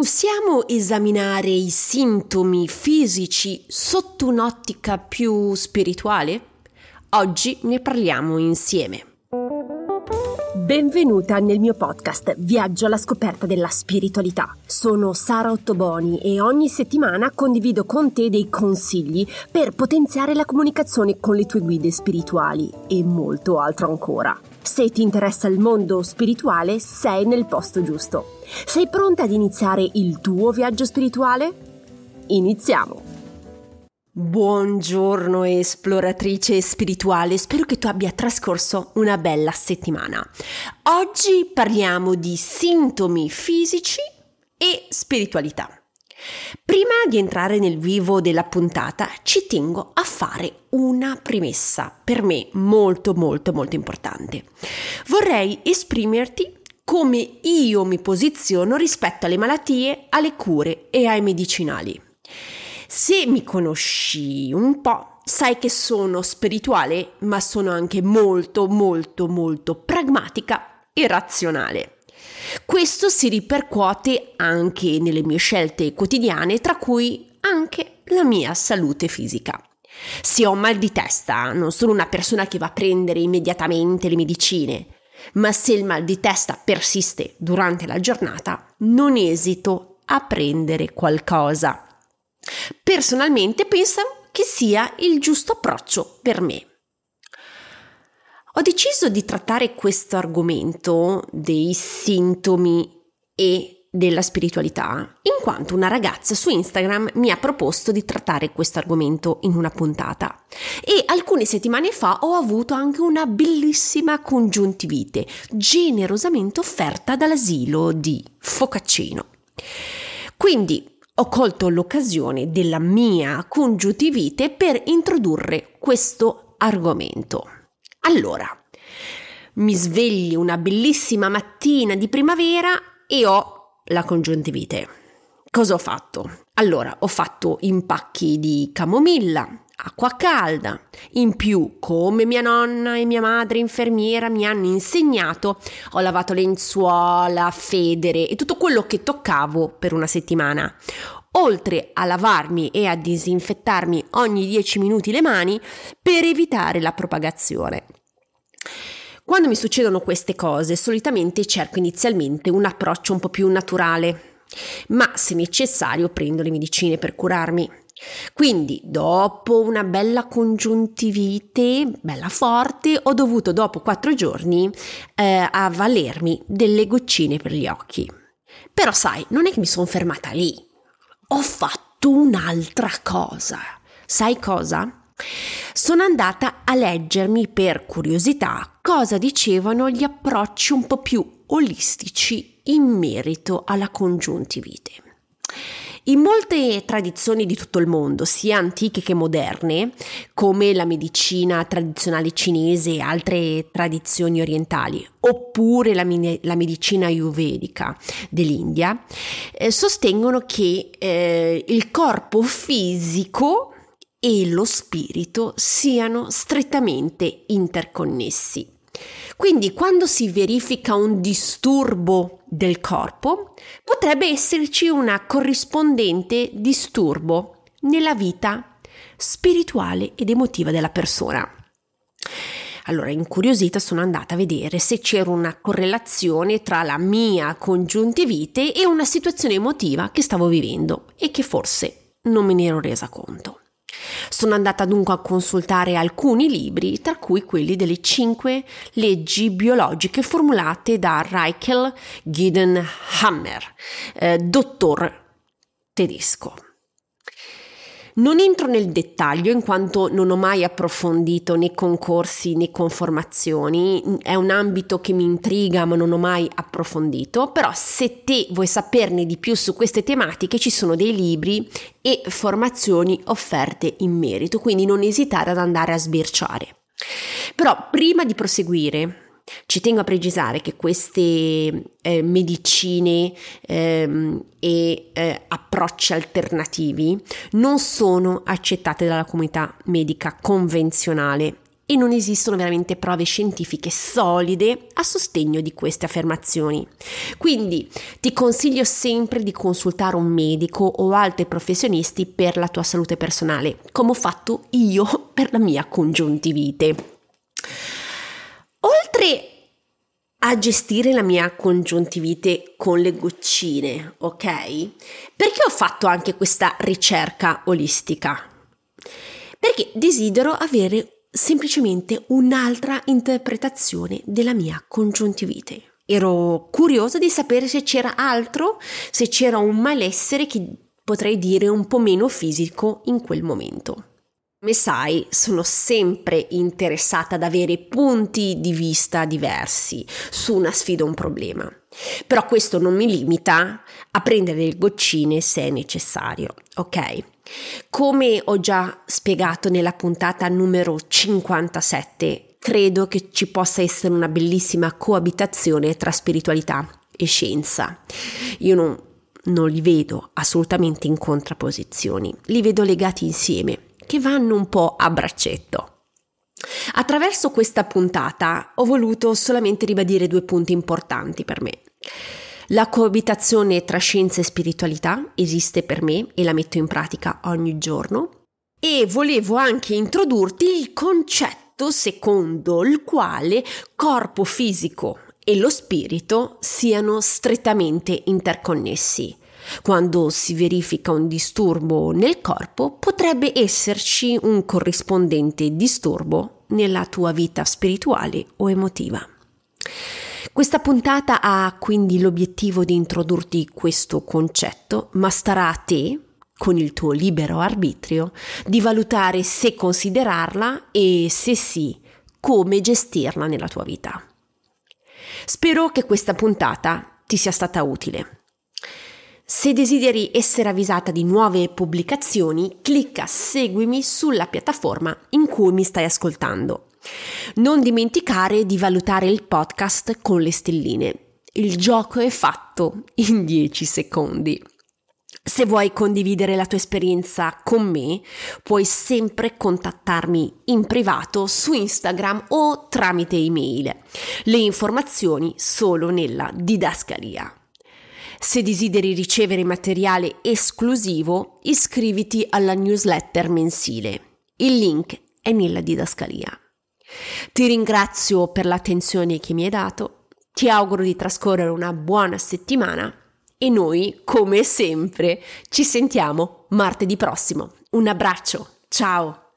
Possiamo esaminare i sintomi fisici sotto un'ottica più spirituale? Oggi ne parliamo insieme. Benvenuta nel mio podcast Viaggio alla scoperta della spiritualità. Sono Sara Ottoboni e ogni settimana condivido con te dei consigli per potenziare la comunicazione con le tue guide spirituali e molto altro ancora. Se ti interessa il mondo spirituale, sei nel posto giusto. Sei pronta ad iniziare il tuo viaggio spirituale? Iniziamo! Buongiorno esploratrice spirituale, spero che tu abbia trascorso una bella settimana. Oggi parliamo di sintomi fisici e spiritualità. Prima di entrare nel vivo della puntata ci tengo a fare una premessa, per me molto molto molto importante. Vorrei esprimerti come io mi posiziono rispetto alle malattie, alle cure e ai medicinali. Se mi conosci un po', sai che sono spirituale, ma sono anche molto molto molto pragmatica e razionale. Questo si ripercuote anche nelle mie scelte quotidiane, tra cui anche la mia salute fisica. Se ho mal di testa, non sono una persona che va a prendere immediatamente le medicine, ma se il mal di testa persiste durante la giornata, non esito a prendere qualcosa. Personalmente penso che sia il giusto approccio per me. Ho deciso di trattare questo argomento dei sintomi e della spiritualità, in quanto una ragazza su Instagram mi ha proposto di trattare questo argomento in una puntata. E alcune settimane fa ho avuto anche una bellissima congiuntivite, generosamente offerta dall'asilo di Focaccino. Quindi ho colto l'occasione della mia congiuntivite per introdurre questo argomento. Allora, mi sveglio una bellissima mattina di primavera e ho la congiuntivite. Cosa ho fatto? Allora, ho fatto impacchi di camomilla, acqua calda. In più, come mia nonna e mia madre infermiera mi hanno insegnato, ho lavato lenzuola, federe e tutto quello che toccavo per una settimana. Oltre a lavarmi e a disinfettarmi ogni 10 minuti le mani per evitare la propagazione. Quando mi succedono queste cose, solitamente cerco inizialmente un approccio un po' più naturale, ma se necessario prendo le medicine per curarmi. Quindi, dopo una bella congiuntivite, bella forte, ho dovuto dopo quattro giorni eh, avvalermi delle goccine per gli occhi. Però sai, non è che mi sono fermata lì. Ho fatto un'altra cosa. Sai cosa? Sono andata a leggermi per curiosità cosa dicevano gli approcci un po' più olistici in merito alla congiuntivite. In molte tradizioni di tutto il mondo, sia antiche che moderne, come la medicina tradizionale cinese e altre tradizioni orientali, oppure la, la medicina ayurvedica dell'India, eh, sostengono che eh, il corpo fisico e lo spirito siano strettamente interconnessi. Quindi quando si verifica un disturbo del corpo, potrebbe esserci una corrispondente disturbo nella vita spirituale ed emotiva della persona. Allora, incuriosita, sono andata a vedere se c'era una correlazione tra la mia congiuntivite e una situazione emotiva che stavo vivendo e che forse non me ne ero resa conto. Sono andata dunque a consultare alcuni libri, tra cui quelli delle cinque leggi biologiche formulate da Reichel Gidenhammer, eh, dottor tedesco. Non entro nel dettaglio in quanto non ho mai approfondito né concorsi né conformazioni, è un ambito che mi intriga ma non ho mai approfondito, però se te vuoi saperne di più su queste tematiche ci sono dei libri e formazioni offerte in merito, quindi non esitare ad andare a sbirciare. Però prima di proseguire ci tengo a precisare che queste eh, medicine ehm, e eh, approcci alternativi non sono accettate dalla comunità medica convenzionale e non esistono veramente prove scientifiche solide a sostegno di queste affermazioni. Quindi ti consiglio sempre di consultare un medico o altri professionisti per la tua salute personale, come ho fatto io per la mia congiuntivite. Oltre a gestire la mia congiuntivite con le goccine, ok? Perché ho fatto anche questa ricerca olistica? Perché desidero avere semplicemente un'altra interpretazione della mia congiuntivite. Ero curiosa di sapere se c'era altro, se c'era un malessere che potrei dire un po' meno fisico in quel momento. Come sai, sono sempre interessata ad avere punti di vista diversi su una sfida o un problema. Però questo non mi limita a prendere le goccine se è necessario, ok? Come ho già spiegato nella puntata numero 57, credo che ci possa essere una bellissima coabitazione tra spiritualità e scienza. Io non, non li vedo assolutamente in contrapposizioni, li vedo legati insieme, che vanno un po' a braccetto. Attraverso questa puntata ho voluto solamente ribadire due punti importanti per me. La coabitazione tra scienza e spiritualità esiste per me e la metto in pratica ogni giorno. E volevo anche introdurti il concetto secondo il quale corpo fisico e lo spirito siano strettamente interconnessi. Quando si verifica un disturbo nel corpo, potrebbe esserci un corrispondente disturbo nella tua vita spirituale o emotiva. Questa puntata ha quindi l'obiettivo di introdurti questo concetto, ma starà a te, con il tuo libero arbitrio, di valutare se considerarla e se sì, come gestirla nella tua vita. Spero che questa puntata ti sia stata utile. Se desideri essere avvisata di nuove pubblicazioni, clicca seguimi sulla piattaforma in cui mi stai ascoltando non dimenticare di valutare il podcast con le stelline. Il gioco è fatto in 10 secondi. Se vuoi condividere la tua esperienza con me, puoi sempre contattarmi in privato su Instagram o tramite email. Le informazioni solo nella didascalia. Se desideri ricevere materiale esclusivo, iscriviti alla newsletter mensile. Il link è nella didascalia. Ti ringrazio per l'attenzione che mi hai dato, ti auguro di trascorrere una buona settimana e noi, come sempre, ci sentiamo martedì prossimo. Un abbraccio, ciao!